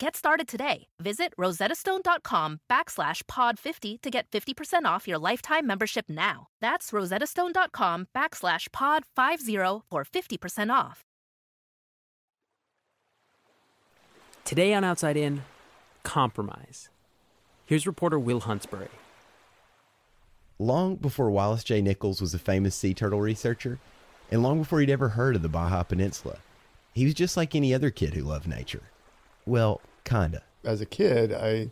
Get started today. Visit rosettastone.com backslash pod50 to get 50% off your lifetime membership now. That's rosettastone.com backslash pod50 for 50% off. Today on Outside In, compromise. Here's reporter Will Huntsberry. Long before Wallace J. Nichols was a famous sea turtle researcher, and long before he'd ever heard of the Baja Peninsula, he was just like any other kid who loved nature. Well, kinda. As a kid, I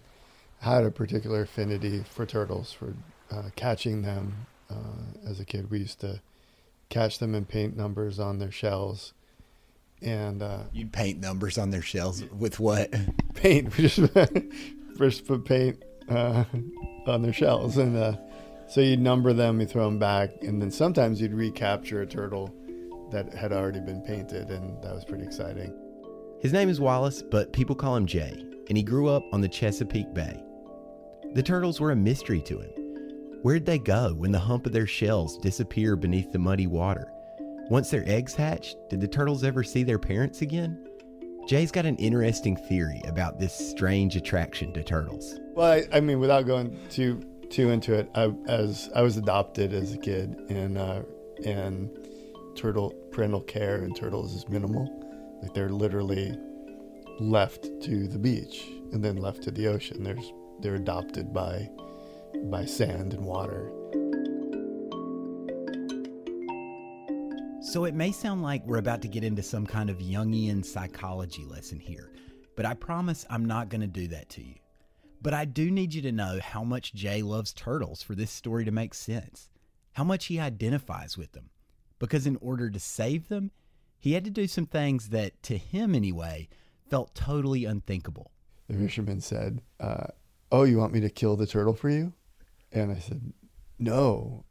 had a particular affinity for turtles, for uh, catching them. Uh, as a kid, we used to catch them and paint numbers on their shells. And uh, You'd paint numbers on their shells with what? paint, we just first put paint uh, on their shells, and uh, so you'd number them, you throw them back, and then sometimes you'd recapture a turtle that had already been painted, and that was pretty exciting. His name is Wallace, but people call him Jay, and he grew up on the Chesapeake Bay. The turtles were a mystery to him. Where'd they go when the hump of their shells disappeared beneath the muddy water? Once their eggs hatched, did the turtles ever see their parents again? Jay's got an interesting theory about this strange attraction to turtles. Well, I, I mean, without going too too into it, I, as I was adopted as a kid, and uh, and turtle parental care and turtles is minimal. Like they're literally left to the beach and then left to the ocean. There's they're adopted by by sand and water. So it may sound like we're about to get into some kind of Jungian psychology lesson here, but I promise I'm not going to do that to you. But I do need you to know how much Jay loves turtles for this story to make sense, how much he identifies with them. Because in order to save them, he had to do some things that, to him anyway, felt totally unthinkable. The fisherman said, uh, "Oh, you want me to kill the turtle for you?" And I said, "No."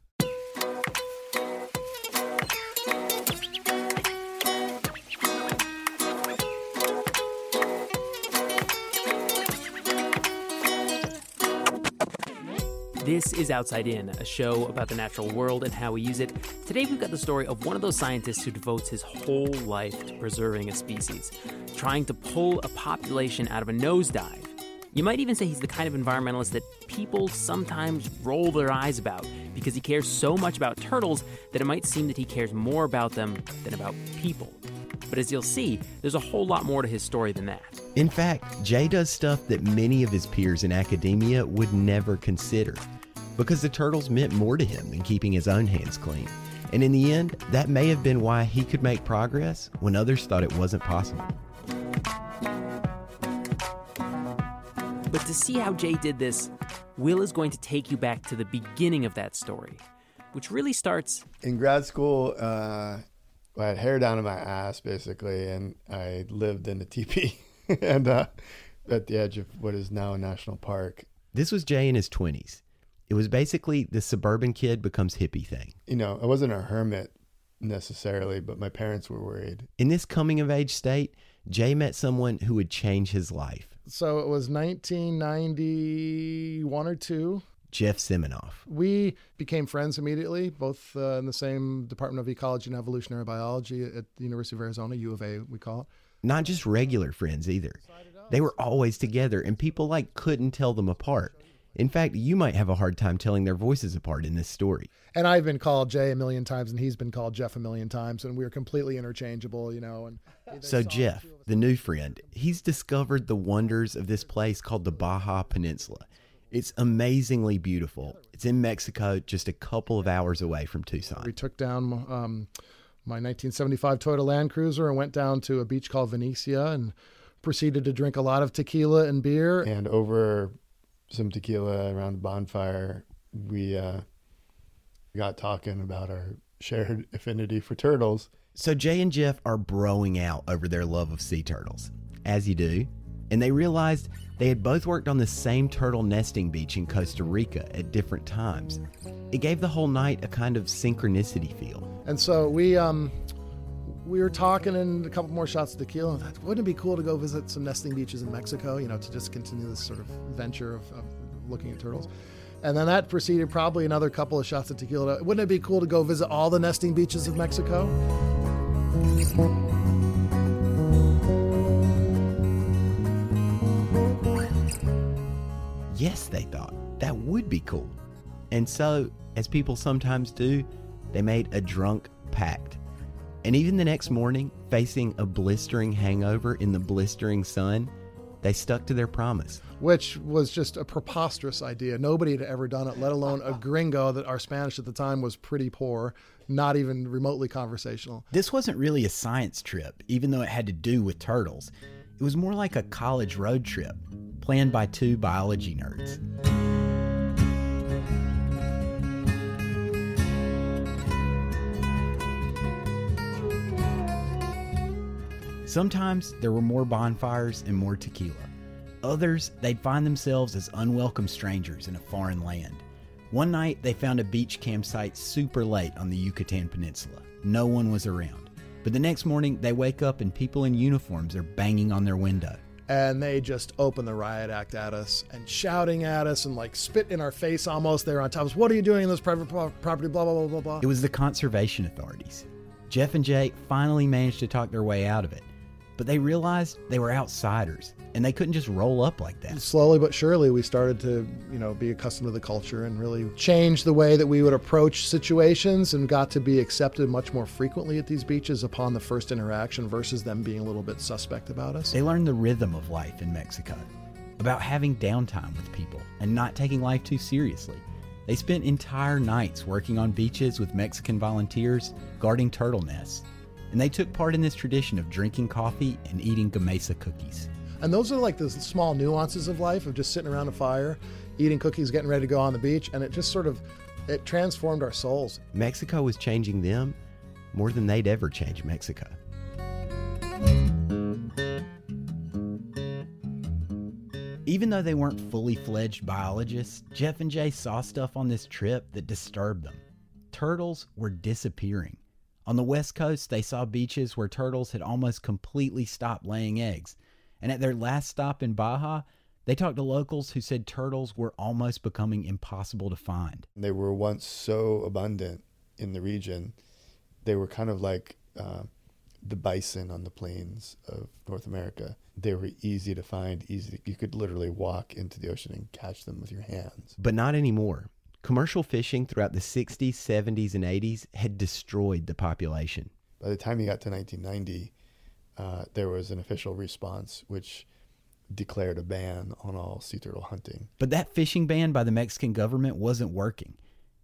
This is Outside In, a show about the natural world and how we use it. Today we've got the story of one of those scientists who devotes his whole life to preserving a species, trying to pull a population out of a nosedive. You might even say he's the kind of environmentalist that people sometimes roll their eyes about because he cares so much about turtles that it might seem that he cares more about them than about people. But as you'll see, there's a whole lot more to his story than that. In fact, Jay does stuff that many of his peers in academia would never consider because the turtles meant more to him than keeping his own hands clean. And in the end, that may have been why he could make progress when others thought it wasn't possible. But to see how Jay did this, Will is going to take you back to the beginning of that story, which really starts in grad school. Uh, I had hair down in my ass basically, and I lived in a teepee and uh, at the edge of what is now a national park. This was Jay in his 20s. It was basically the suburban kid becomes hippie thing. You know, I wasn't a hermit necessarily, but my parents were worried. In this coming of age state, Jay met someone who would change his life. So it was 1991 or two. Jeff Seminoff. We became friends immediately, both uh, in the same Department of Ecology and Evolutionary Biology at the University of Arizona, U of A, we call it. Not just regular friends either. They were always together, and people like couldn't tell them apart. In fact, you might have a hard time telling their voices apart in this story. And I've been called Jay a million times, and he's been called Jeff a million times, and we are completely interchangeable, you know. And so Jeff, the new friend, he's discovered the wonders of this place called the Baja Peninsula. It's amazingly beautiful. It's in Mexico, just a couple of hours away from Tucson. We took down um, my 1975 Toyota Land Cruiser and went down to a beach called Venecia and proceeded to drink a lot of tequila and beer. And over some tequila around a bonfire, we uh, got talking about our shared affinity for turtles. So Jay and Jeff are broing out over their love of sea turtles, as you do, and they realized they had both worked on the same turtle nesting beach in Costa Rica at different times. It gave the whole night a kind of synchronicity feel. And so we um, we were talking and a couple more shots of tequila. And thought, wouldn't it be cool to go visit some nesting beaches in Mexico? You know, to just continue this sort of venture of, of looking at turtles. And then that preceded probably another couple of shots of tequila. Wouldn't it be cool to go visit all the nesting beaches of Mexico? Yes, they thought. That would be cool. And so, as people sometimes do, they made a drunk pact. And even the next morning, facing a blistering hangover in the blistering sun, they stuck to their promise. Which was just a preposterous idea. Nobody had ever done it, let alone a gringo that our Spanish at the time was pretty poor, not even remotely conversational. This wasn't really a science trip, even though it had to do with turtles. It was more like a college road trip, planned by two biology nerds. Sometimes there were more bonfires and more tequila. Others, they'd find themselves as unwelcome strangers in a foreign land. One night, they found a beach campsite super late on the Yucatan Peninsula. No one was around. But the next morning, they wake up and people in uniforms are banging on their window. And they just open the riot act at us and shouting at us and like spit in our face almost there on top of us. What are you doing in this private pro- property? Blah, blah, blah, blah, blah. It was the conservation authorities. Jeff and Jay finally managed to talk their way out of it but they realized they were outsiders and they couldn't just roll up like that. Slowly but surely, we started to, you know, be accustomed to the culture and really change the way that we would approach situations and got to be accepted much more frequently at these beaches upon the first interaction versus them being a little bit suspect about us. They learned the rhythm of life in Mexico, about having downtime with people and not taking life too seriously. They spent entire nights working on beaches with Mexican volunteers guarding turtle nests and they took part in this tradition of drinking coffee and eating gamesa cookies. And those are like the small nuances of life of just sitting around a fire, eating cookies, getting ready to go on the beach, and it just sort of it transformed our souls. Mexico was changing them more than they'd ever change Mexico. Even though they weren't fully fledged biologists, Jeff and Jay saw stuff on this trip that disturbed them. Turtles were disappearing. On the west coast, they saw beaches where turtles had almost completely stopped laying eggs. And at their last stop in Baja, they talked to locals who said turtles were almost becoming impossible to find. They were once so abundant in the region, they were kind of like uh, the bison on the plains of North America. They were easy to find, easy. To, you could literally walk into the ocean and catch them with your hands. But not anymore. Commercial fishing throughout the 60s, 70s, and 80s had destroyed the population. By the time you got to 1990, uh, there was an official response which declared a ban on all sea turtle hunting. But that fishing ban by the Mexican government wasn't working.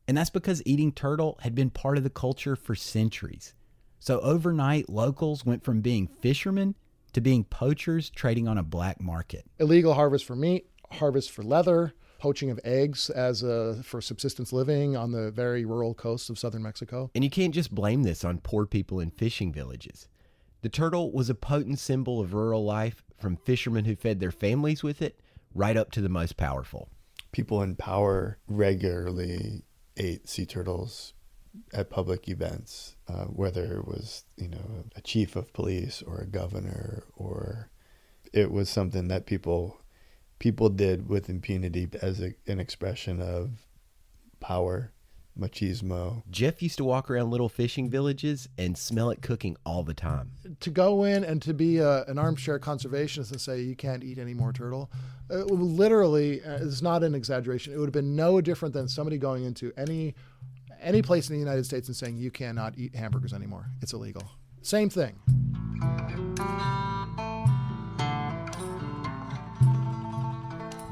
And that's because eating turtle had been part of the culture for centuries. So overnight, locals went from being fishermen to being poachers trading on a black market. Illegal harvest for meat, harvest for leather, poaching of eggs as a, for subsistence living on the very rural coast of southern Mexico. And you can't just blame this on poor people in fishing villages. The turtle was a potent symbol of rural life, from fishermen who fed their families with it right up to the most powerful. People in power regularly ate sea turtles at public events, uh, whether it was you know a chief of police or a governor, or it was something that people people did with impunity as a, an expression of power, machismo. Jeff used to walk around little fishing villages and smell it cooking all the time. To go in and to be a, an armchair conservationist and say you can't eat any more turtle, uh, it would literally, uh, it's not an exaggeration, it would have been no different than somebody going into any any place in the United States and saying you cannot eat hamburgers anymore. It's illegal. Same thing.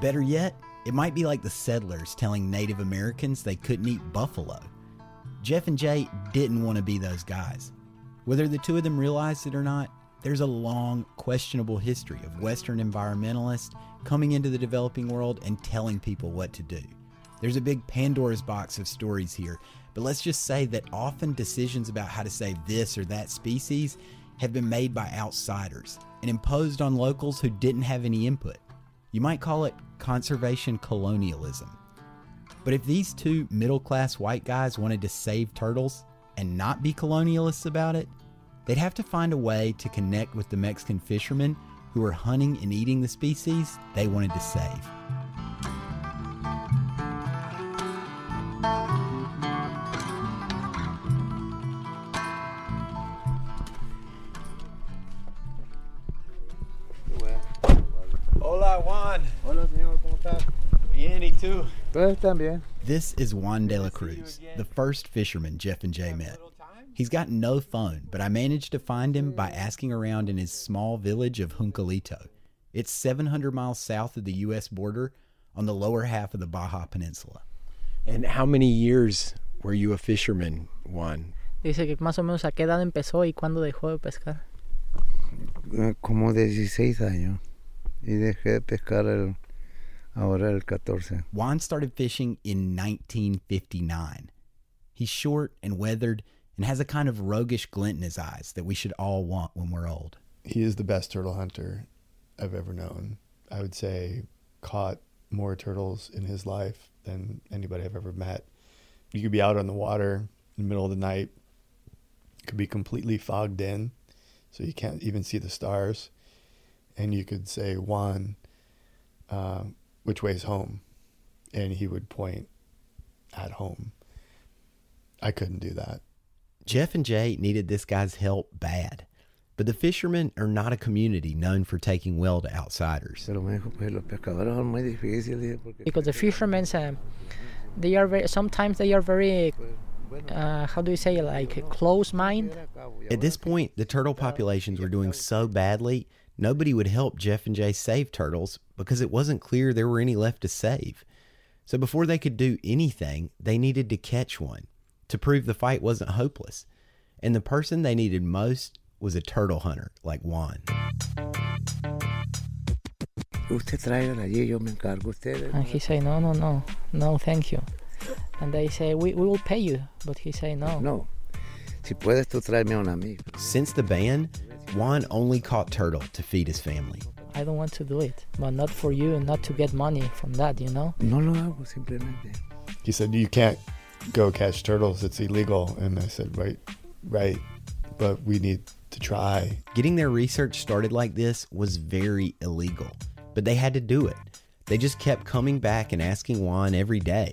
Better yet, it might be like the settlers telling Native Americans they couldn't eat buffalo. Jeff and Jay didn't want to be those guys. Whether the two of them realized it or not, there's a long, questionable history of Western environmentalists coming into the developing world and telling people what to do. There's a big Pandora's box of stories here, but let's just say that often decisions about how to save this or that species have been made by outsiders and imposed on locals who didn't have any input. You might call it conservation colonialism. But if these two middle class white guys wanted to save turtles and not be colonialists about it, they'd have to find a way to connect with the Mexican fishermen who were hunting and eating the species they wanted to save. Hola, Juan. Hola, señor. ¿Cómo estás? Bien, ¿y tú? Pues también. This is Juan de la Cruz, the first fisherman Jeff and Jay met. He's got no phone, but I managed to find him by asking around in his small village of Juncalito. It's 700 miles south of the U.S. border on the lower half of the Baja Peninsula. And how many years were you a fisherman, Juan? Dice que más o menos a qué edad empezó y cuándo dejó de pescar. Eh, Como 16 años. Y dejé de pescar el, ahora el 14. Juan started fishing in 1959. He's short and weathered and has a kind of roguish glint in his eyes that we should all want when we're old. He is the best turtle hunter I've ever known. I would say caught more turtles in his life than anybody I've ever met. You could be out on the water in the middle of the night, could be completely fogged in, so you can't even see the stars, and you could say Juan, uh, which way's home, and he would point at home. I couldn't do that. Jeff and Jay needed this guy's help bad. But the fishermen are not a community known for taking well to outsiders. Pero me dijo, pues los pescadores son muy difíciles. Porque Because the fishermen, uh, they are very, sometimes they are very, uh, how do you say, like close mind. At this point, the turtle populations were doing so badly, nobody would help Jeff and Jay save turtles because it wasn't clear there were any left to save. So before they could do anything, they needed to catch one to prove the fight wasn't hopeless. And the person they needed most was a turtle hunter like Juan. Usted tráigala allí, yo me encargo. Usted. And he say, no, no, no, no, thank you. And they say, we, we will pay you. But he say, no. No. Si puedes tú tráeme un amigo. Since the ban, Juan only caught turtle to feed his family. I don't want to do it. But not for you and not to get money from that, you know? No lo hago simplemente. He said, You can't go catch turtles, it's illegal. And I said, Right, right. But we need to try. Getting their research started like this was very illegal, but they had to do it. They just kept coming back and asking Juan every day,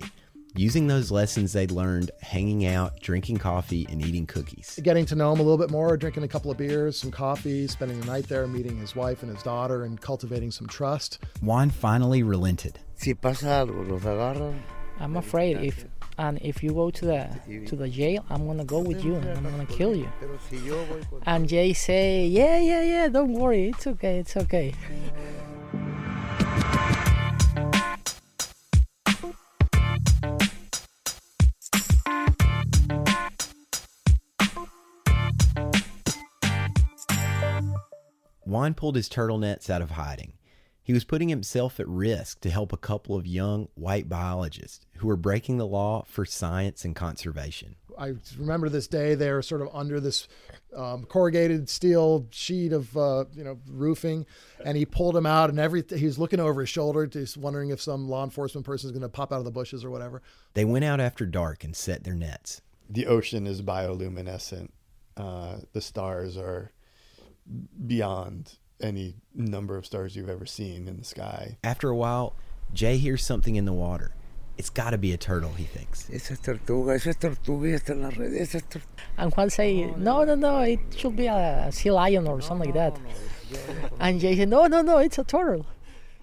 using those lessons they'd learned hanging out, drinking coffee, and eating cookies. Getting to know him a little bit more, drinking a couple of beers, some coffee, spending the night there, meeting his wife and his daughter, and cultivating some trust. Juan finally relented. Si pasa algo, los agarran. I'm afraid if and if you go to the to the jail, I'm gonna go with you and I'm gonna kill you. Pero si yo voy con- And Jay say, yeah, yeah, yeah, don't worry, it's okay, it's okay. Juan pulled his turtle nets out of hiding. He was putting himself at risk to help a couple of young white biologists who were breaking the law for science and conservation. I remember this day they were sort of under this um, corrugated steel sheet of uh, you know roofing, and he pulled him out, and every he's looking over his shoulder, just wondering if some law enforcement person is going to pop out of the bushes or whatever. They went out after dark and set their nets. The ocean is bioluminescent. Uh, the stars are beyond any number of stars you've ever seen in the sky. After a while, Jay hears something in the water. It's got to be a turtle, he thinks. Esa es tortuga, esa es tortuga, esa es la red, esa es tortuga. And Juan say, no, no, no, it should be a sea lion or something like that. And Jay said, no, no, no, it's a turtle.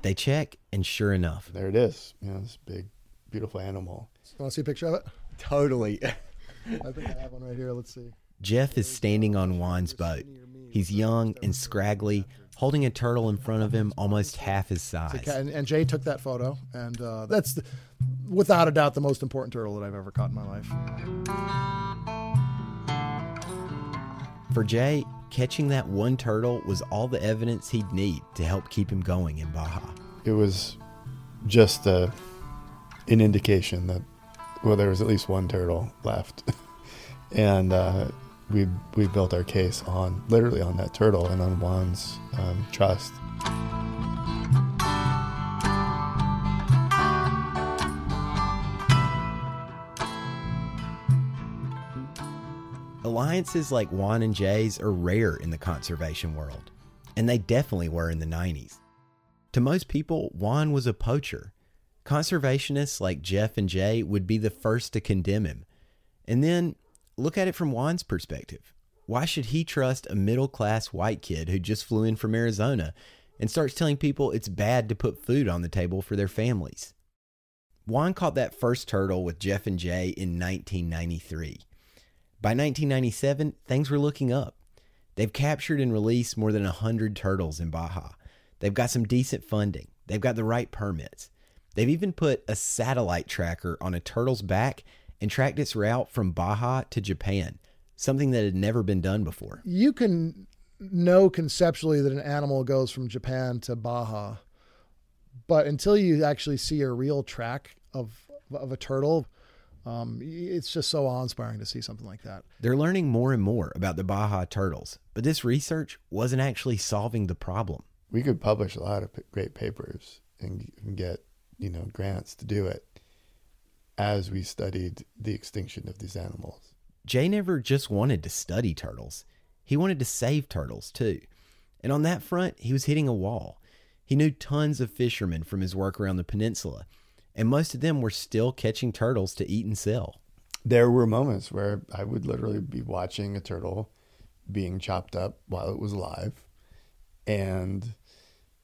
They check, and sure enough, There it is. You know, this big, beautiful animal. You want to see a picture of it? totally. I think I have one right here. Let's see. Jeff is standing on Juan's boat. He's young and scraggly, holding a turtle in front of him almost half his size. cat- and, and Jay took that photo, and uh, that's the, without a doubt the most important turtle that I've ever caught in my life. For Jay, catching that one turtle was all the evidence he'd need to help keep him going in Baja. It was just a, an indication that, well, there was at least one turtle left. and uh, we, we built our case on, literally on that turtle and on Juan's um, trust. Alliances like Juan and Jay's are rare in the conservation world, and they definitely were in the 90s. To most people, Juan was a poacher. Conservationists like Jeff and Jay would be the first to condemn him. And then look at it from Juan's perspective. Why should he trust a middle class white kid who just flew in from Arizona and starts telling people it's bad to put food on the table for their families? Juan caught that first turtle with Jeff and Jay in 1993. By 1997, things were looking up. They've captured and released more than 100 turtles in Baja. They've got some decent funding. They've got the right permits. They've even put a satellite tracker on a turtle's back and tracked its route from Baja to Japan, something that had never been done before. You can know conceptually that an animal goes from Japan to Baja, but until you actually see a real track of of a turtle, um, it's just so awe-inspiring to see something like that. They're learning more and more about the Baja turtles, but this research wasn't actually solving the problem. We could publish a lot of great papers and, and get, you know, grants to do it as we studied the extinction of these animals. Jay never just wanted to study turtles, he wanted to save turtles too. And on that front, he was hitting a wall. He knew tons of fishermen from his work around the peninsula, and most of them were still catching turtles to eat and sell. There were moments where I would literally be watching a turtle being chopped up while it was alive and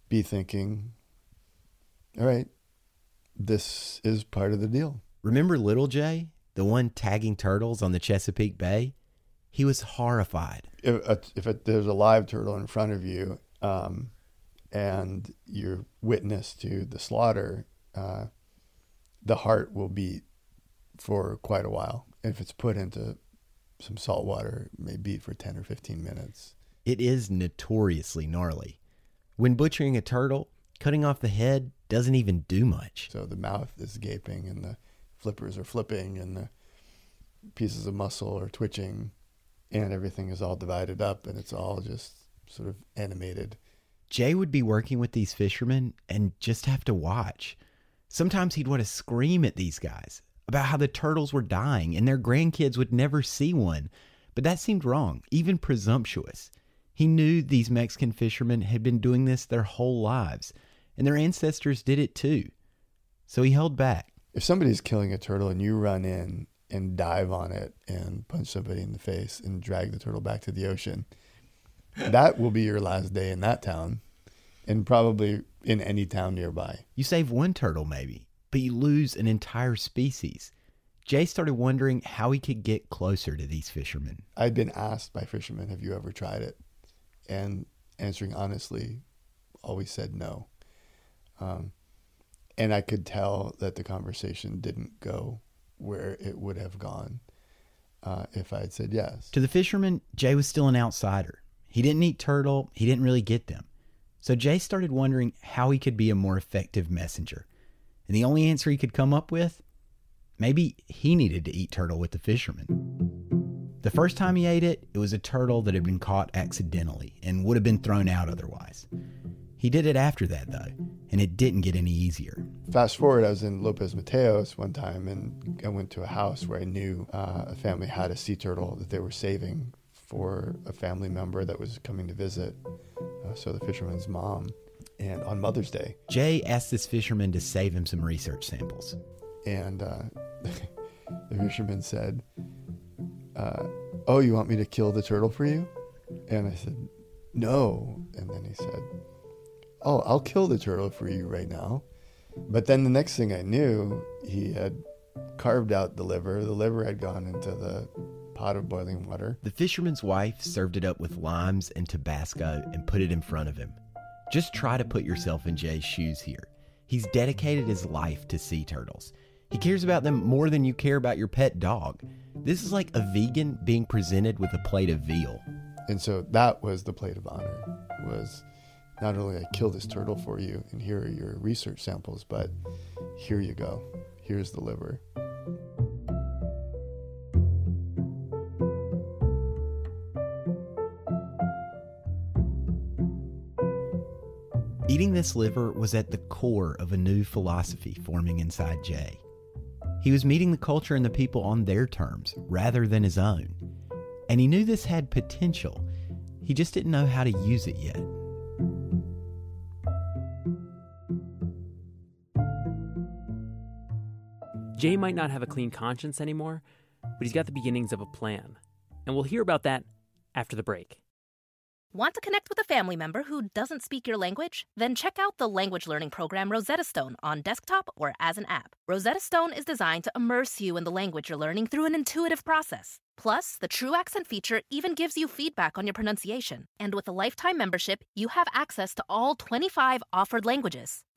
be thinking, all right, this is part of the deal. Remember Little Jay, the one tagging turtles on the Chesapeake Bay? He was horrified. If, a, if a, there's a live turtle in front of you um, and you're witness to the slaughter, uh, the heart will beat for quite a while. If it's put into some salt water, it may beat for 10 or 15 minutes. It is notoriously gnarly. When butchering a turtle, cutting off the head doesn't even do much. So the mouth is gaping and the flippers are flipping and the pieces of muscle are twitching and everything is all divided up and it's all just sort of animated. Jay would be working with these fishermen and just have to watch. Sometimes he'd want to scream at these guys about how the turtles were dying and their grandkids would never see one. But that seemed wrong, even presumptuous. He knew these Mexican fishermen had been doing this their whole lives, and their ancestors did it too. So he held back. If somebody's killing a turtle and you run in and dive on it and punch somebody in the face and drag the turtle back to the ocean, that will be your last day in that town and probably in any town nearby. You save one turtle, maybe, but you lose an entire species. Jay started wondering how he could get closer to these fishermen. I'd been asked by fishermen, Have you ever tried it? And answering honestly, always said no. Um, and I could tell that the conversation didn't go where it would have gone uh, if I had said yes. To the fisherman, Jay was still an outsider. He didn't eat turtle, he didn't really get them. So Jay started wondering how he could be a more effective messenger. And the only answer he could come up with? Maybe he needed to eat turtle with the fisherman. The first time he ate it, it was a turtle that had been caught accidentally and would have been thrown out otherwise. He did it after that, though, and it didn't get any easier. Fast forward, I was in Lopez Mateos one time, and I went to a house where I knew uh, a family had a sea turtle that they were saving for a family member that was coming to visit. Uh, so the fisherman's mom. And on Mother's Day, Jay asked this fisherman to save him some research samples. and uh, the fisherman said, uh, "Oh, you want me to kill the turtle for you?" And I said, "No." And then he said, "Oh, I'll kill the turtle for you right now." But then the next thing I knew, he had carved out the liver. The liver had gone into the pot of boiling water. The fisherman's wife served it up with limes and Tabasco and put it in front of him. Just try to put yourself in Jay's shoes here. He's dedicated his life to sea turtles. He cares about them more than you care about your pet dog. This is like a vegan being presented with a plate of veal. And so that was the plate of honor. Was not only I kill this turtle for you, and here are your research samples, but here you go. Here's the liver. Eating this liver was at the core of a new philosophy forming inside Jay. He was meeting the culture and the people on their terms rather than his own. And he knew this had potential. He just didn't know how to use it yet. Jay might not have a clean conscience anymore, but he's got the beginnings of a plan. And we'll hear about that after the break. Want to connect with a family member who doesn't speak your language? Then check out the language learning program Rosetta Stone on desktop or as an app. Rosetta Stone is designed to immerse you in the language you're learning through an intuitive process. Plus, the True Accent feature even gives you feedback on your pronunciation. And with a lifetime membership, you have access to all 25 offered languages.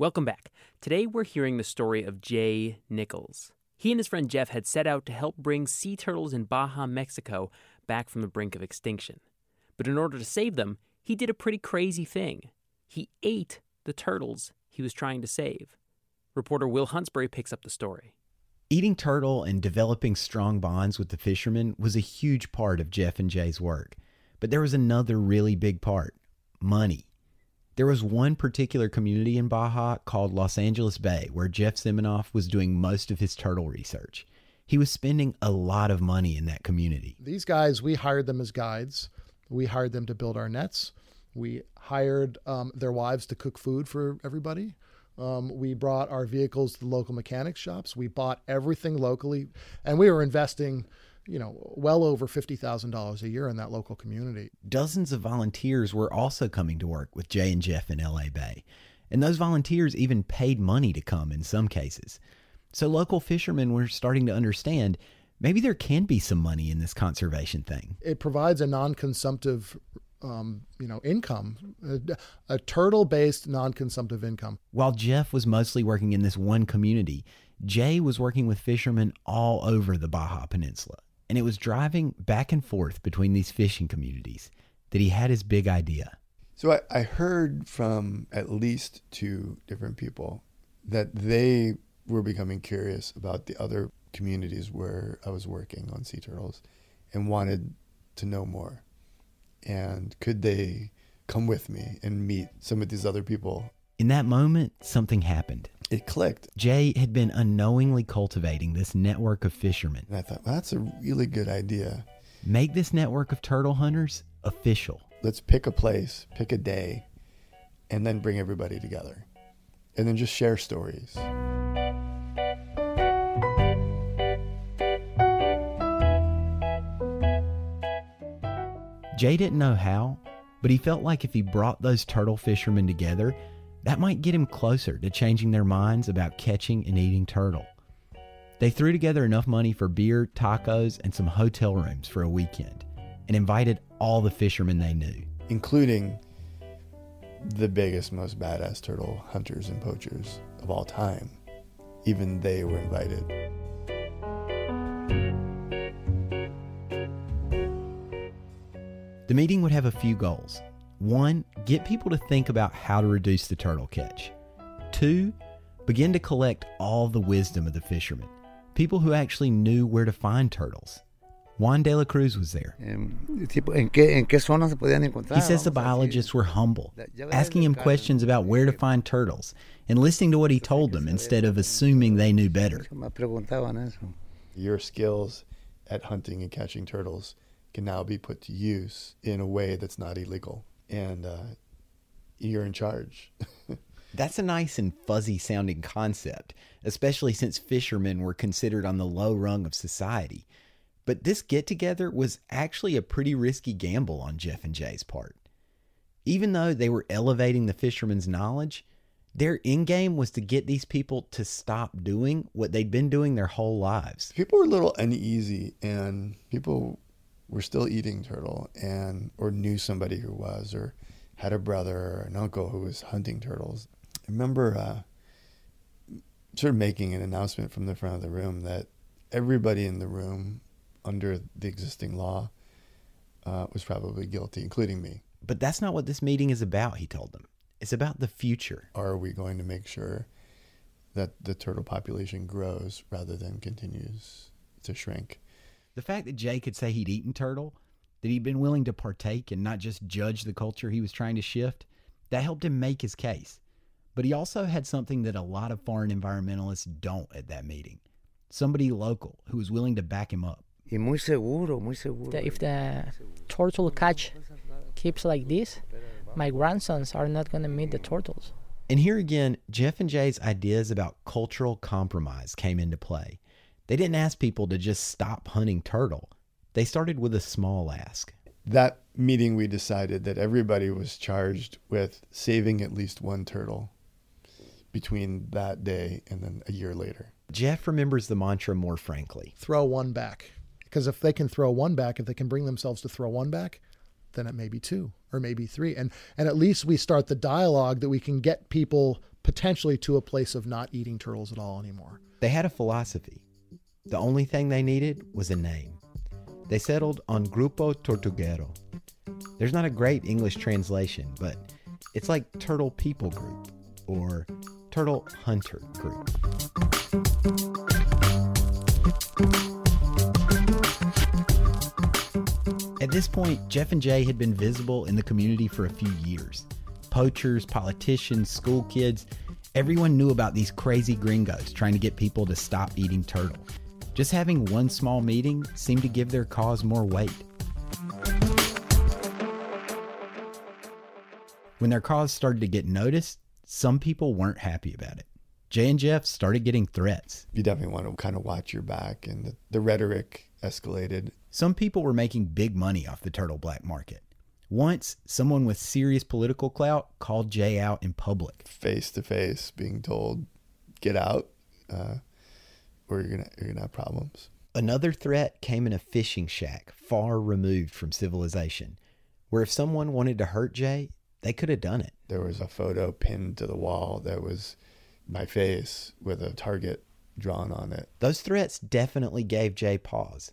Welcome back. Today we're hearing the story of Jay Nichols. He and his friend Jeff had set out to help bring sea turtles in Baja, Mexico back from the brink of extinction. But in order to save them, he did a pretty crazy thing. He ate the turtles he was trying to save. Reporter Will Huntsberry picks up the story. Eating turtle and developing strong bonds with the fishermen was a huge part of Jeff and Jay's work. But there was another really big part money. There was one particular community in Baja called Los Angeles Bay where Jeff Seminoff was doing most of his turtle research. He was spending a lot of money in that community. These guys, we hired them as guides. We hired them to build our nets. We hired um, their wives to cook food for everybody. Um, we brought our vehicles to the local mechanic shops. We bought everything locally, and we were investing, you know, well over fifty thousand dollars a year in that local community. Dozens of volunteers were also coming to work with Jay and Jeff in LA Bay, and those volunteers even paid money to come in some cases. So local fishermen were starting to understand maybe there can be some money in this conservation thing. It provides a non-consumptive um, you know, income, a, a turtle-based non-consumptive income. While Jeff was mostly working in this one community, Jay was working with fishermen all over the Baja Peninsula, and it was driving back and forth between these fishing communities that he had his big idea. So I, I heard from at least two different people that they were becoming curious about the other communities where I was working on sea turtles and wanted to know more. And could they come with me and meet some of these other people? In that moment, something happened. It clicked. Jay had been unknowingly cultivating this network of fishermen. And I thought, well, that's a really good idea. Make this network of turtle hunters official. Let's pick a place, pick a day, and then bring everybody together. And then just share stories. Jay didn't know how, but he felt like if he brought those turtle fishermen together, that might get him closer to changing their minds about catching and eating turtle. They threw together enough money for beer, tacos, and some hotel rooms for a weekend and invited all the fishermen they knew, including the biggest, most badass turtle hunters and poachers of all time. Even they were invited. The meeting would have a few goals. One, get people to think about how to reduce the turtle catch. Two, begin to collect all the wisdom of the fishermen, people who actually knew where to find turtles. Juan de la Cruz was there. He says the biologists were humble, asking him questions about where to find turtles and listening to what he told them instead of assuming they knew better. Your skills at hunting and catching turtles can now be put to use in a way that's not illegal. And uh, you're in charge. That's a nice and fuzzy sounding concept, especially since fishermen were considered on the low rung of society. But this get together was actually a pretty risky gamble on Jeff and Jay's part. Even though they were elevating the fishermen's knowledge, their end game was to get these people to stop doing what they'd been doing their whole lives. People were a little uneasy, and people were still eating turtle and or knew somebody who was or had a brother or an uncle who was hunting turtles. I remember uh, sort of making an announcement from the front of the room that everybody in the room under the existing law uh, was probably guilty, including me. But that's not what this meeting is about, he told them. It's about the future. Are we going to make sure that the turtle population grows rather than continues to shrink? The fact that Jay could say he'd eaten turtle, that he'd been willing to partake and not just judge the culture he was trying to shift, that helped him make his case. But he also had something that a lot of foreign environmentalists don't at that meeting somebody local who was willing to back him up. muy seguro, muy seguro. If the turtle catch keeps like this, my grandsons are not going to meet the turtles. And here again, Jeff and Jay's ideas about cultural compromise came into play. They didn't ask people to just stop hunting turtle. They started with a small ask. That meeting, we decided that everybody was charged with saving at least one turtle between that day and then a year later. Jeff remembers the mantra more frankly throw one back. Because if they can throw one back, if they can bring themselves to throw one back, then it may be two or maybe three. And, and at least we start the dialogue that we can get people potentially to a place of not eating turtles at all anymore. They had a philosophy the only thing they needed was a name. They settled on Grupo Tortuguero. There's not a great English translation, but it's like Turtle People Group or Turtle Hunter Group. At this point, Jeff and Jay had been visible in the community for a few years. Poachers, politicians, school kids, everyone knew about these crazy gringos trying to get people to stop eating turtle. Just having one small meeting seemed to give their cause more weight. When their cause started to get noticed, some people weren't happy about it. Jay and Jeff started getting threats. You definitely want to kind of watch your back, and the, the rhetoric escalated. Some people were making big money off the turtle black market. Once, someone with serious political clout called Jay out in public. Face to face, being told, get out. Uh, or you're gonna you're gonna have problems. Another threat came in a fishing shack far removed from civilization, where if someone wanted to hurt Jay, they could have done it. There was a photo pinned to the wall that was my face with a target drawn on it. Those threats definitely gave Jay pause.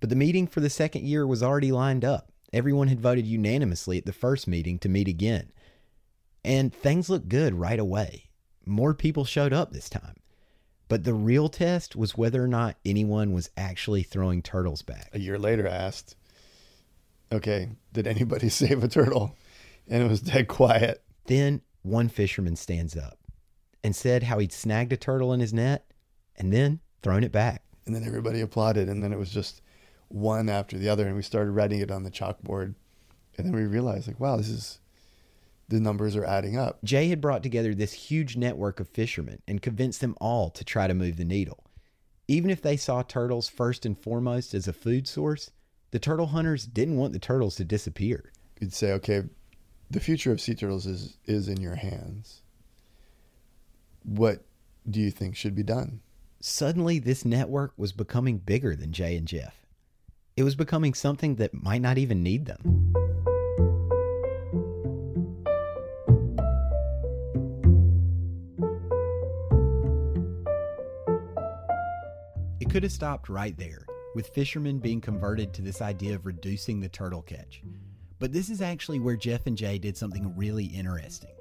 But the meeting for the second year was already lined up, Everyone had voted unanimously at the first meeting to meet again. And things looked good right away. More people showed up this time. But the real test was whether or not anyone was actually throwing turtles back. A year later, I asked, okay, did anybody save a turtle? And it was dead quiet. Then one fisherman stands up and said how he'd snagged a turtle in his net and then thrown it back. And then everybody applauded. And then it was just one after the other. And we started writing it on the chalkboard. And then we realized, like, wow, this is, the numbers are adding up. Jay had brought together this huge network of fishermen and convinced them all to try to move the needle. Even if they saw turtles first and foremost as a food source, the turtle hunters didn't want the turtles to disappear. You'd say, okay, the future of sea turtles is, is in your hands. What do you think should be done? Suddenly, this network was becoming bigger than Jay and Jeff. It was becoming something that might not even need them. Could have stopped right there, with fishermen being converted to this idea of reducing the turtle catch. But this is actually where Jeff and Jay did something really interesting.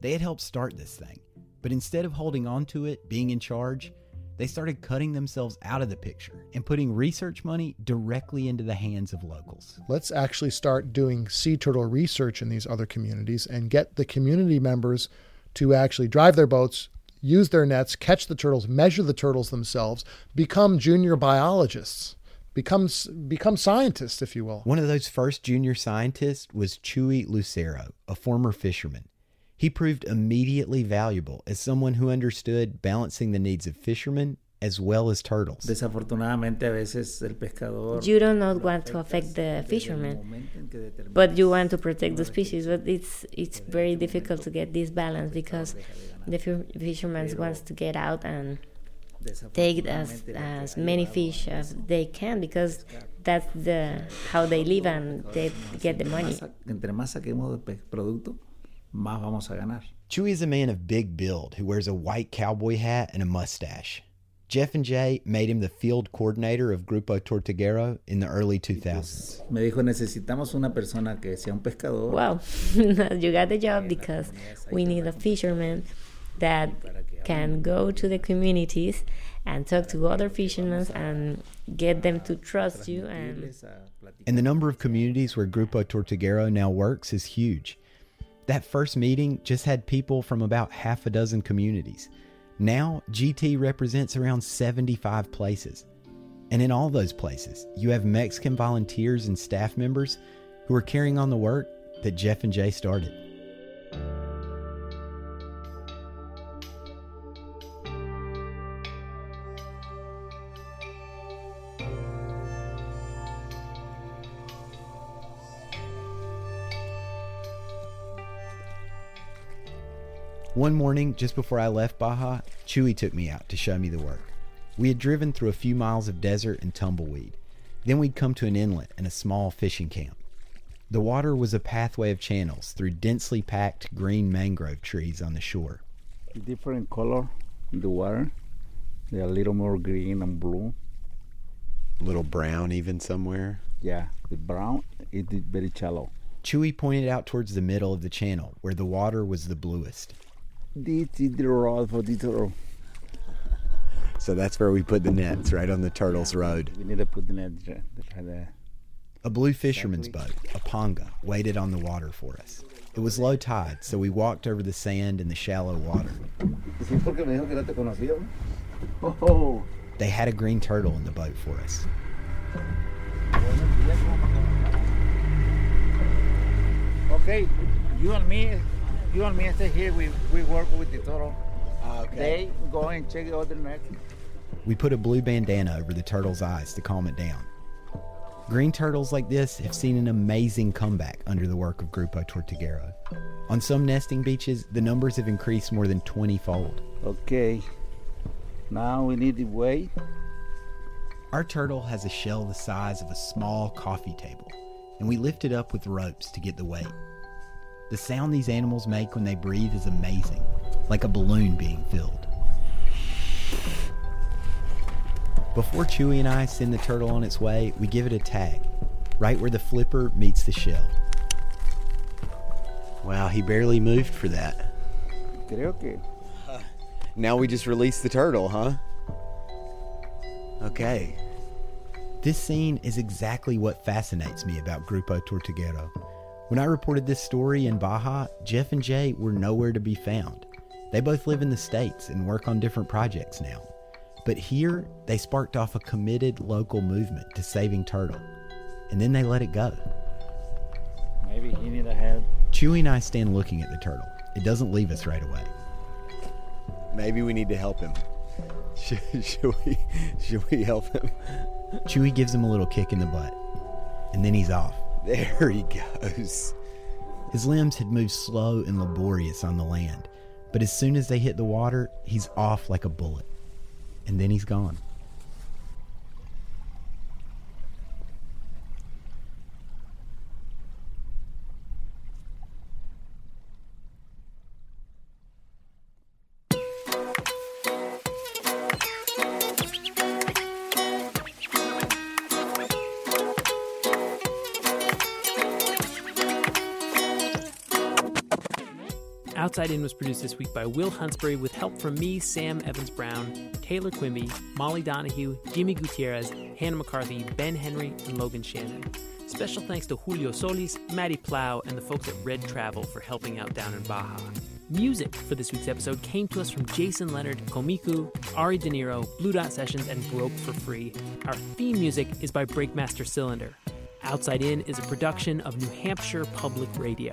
They had helped start this thing, but instead of holding on to it, being in charge, they started cutting themselves out of the picture and putting research money directly into the hands of locals. Let's actually start doing sea turtle research in these other communities and get the community members to actually drive their boats, use their nets, catch the turtles, measure the turtles themselves, become junior biologists, become, become scientists, if you will. One of those first junior scientists was Chuy Lucero, a former fisherman. He proved immediately valuable as someone who understood balancing the needs of fishermen as well as turtles. Desafortunadamente, a veces el pescador. You do not want to affect the fishermen, but you want to protect the species. But it's it's very difficult to get this balance because the fishermen wants to get out and take as as many fish as they can because that's the how they live and they get the money. Entre más saquemos de producto, más vamos a ganar. Chuy is a man of big build who wears a white cowboy hat and a mustache. Jeff and Jay made him the field coordinator of Grupo Tortuguero in the early 2000s. Me dijo, necesitamos una persona que sea un pescador. Well, you got the job eh, because we need a fisherman that can go to the communities and talk to other fishermen and get them to trust you. And, and the number of communities where Grupo Tortuguero now works is huge. That first meeting just had people from about half a dozen communities. Now, GT represents around 75 places. And in all those places, you have Mexican volunteers and staff members who are carrying on the work that Jeff and Jay started. One morning, just before I left Baja, Chuy took me out to show me the work. We had driven through a few miles of desert and tumbleweed. Then we'd come to an inlet and a small fishing camp. The water was a pathway of channels through densely packed green mangrove trees on the shore. Different color in the water. They're a little more green and blue. A little brown, even somewhere. Yeah, the brown it is very shallow. Chuy pointed out towards the middle of the channel where the water was the bluest. So that's where we put the nets, right on the turtle's road. We need to put the nets there. A blue fisherman's boat, a panga, waited on the water for us. It was low tide, so we walked over the sand in the shallow water. They had a green turtle in the boat for us. Okay, you and me, you and me stay here. We, we work with the turtle. Ah, okay. They go and check the other net. We put a blue bandana over the turtle's eyes to calm it down. Green turtles like this have seen an amazing comeback under the work of Grupo Tortuguero. On some nesting beaches, the numbers have increased more than 20 fold. Okay, now we need the weight. Our turtle has a shell the size of a small coffee table, and we lift it up with ropes to get the weight. The sound these animals make when they breathe is amazing, like a balloon being filled. Before Chuy and I send the turtle on its way, we give it a tag. right where the flipper meets the shell. Wow, he barely moved for that. Creo que. Now we just release the turtle, huh? Okay. This scene is exactly what fascinates me about Grupo Tortuguero. When I reported this story in Baja, Jeff and Jay were nowhere to be found. They both live in the States and work on different projects now. But here, they sparked off a committed local movement to saving turtle. And then they let it go. Maybe he need a help. Chuy and I stand looking at the turtle. It doesn't leave us right away. Maybe we need to help him. Should, should we? Should we help him? Chuy gives him a little kick in the butt, and then he's off. There he goes. His limbs had moved slow and laborious on the land, but as soon as they hit the water, he's off like a bullet. And then he's gone. Was produced this week by Will Huntsberry with help from me, Sam Evans Brown, Taylor Quimby, Molly Donahue, Jimmy Gutierrez, Hannah McCarthy, Ben Henry, and Logan Shannon. Special thanks to Julio Solis, Maddie Plow, and the folks at Red Travel for helping out down in Baja. Music for this week's episode came to us from Jason Leonard, Komiku, Ari De Niro, Blue Dot Sessions, and Broke for Free. Our theme music is by Breakmaster Cylinder. Outside In is a production of New Hampshire Public Radio.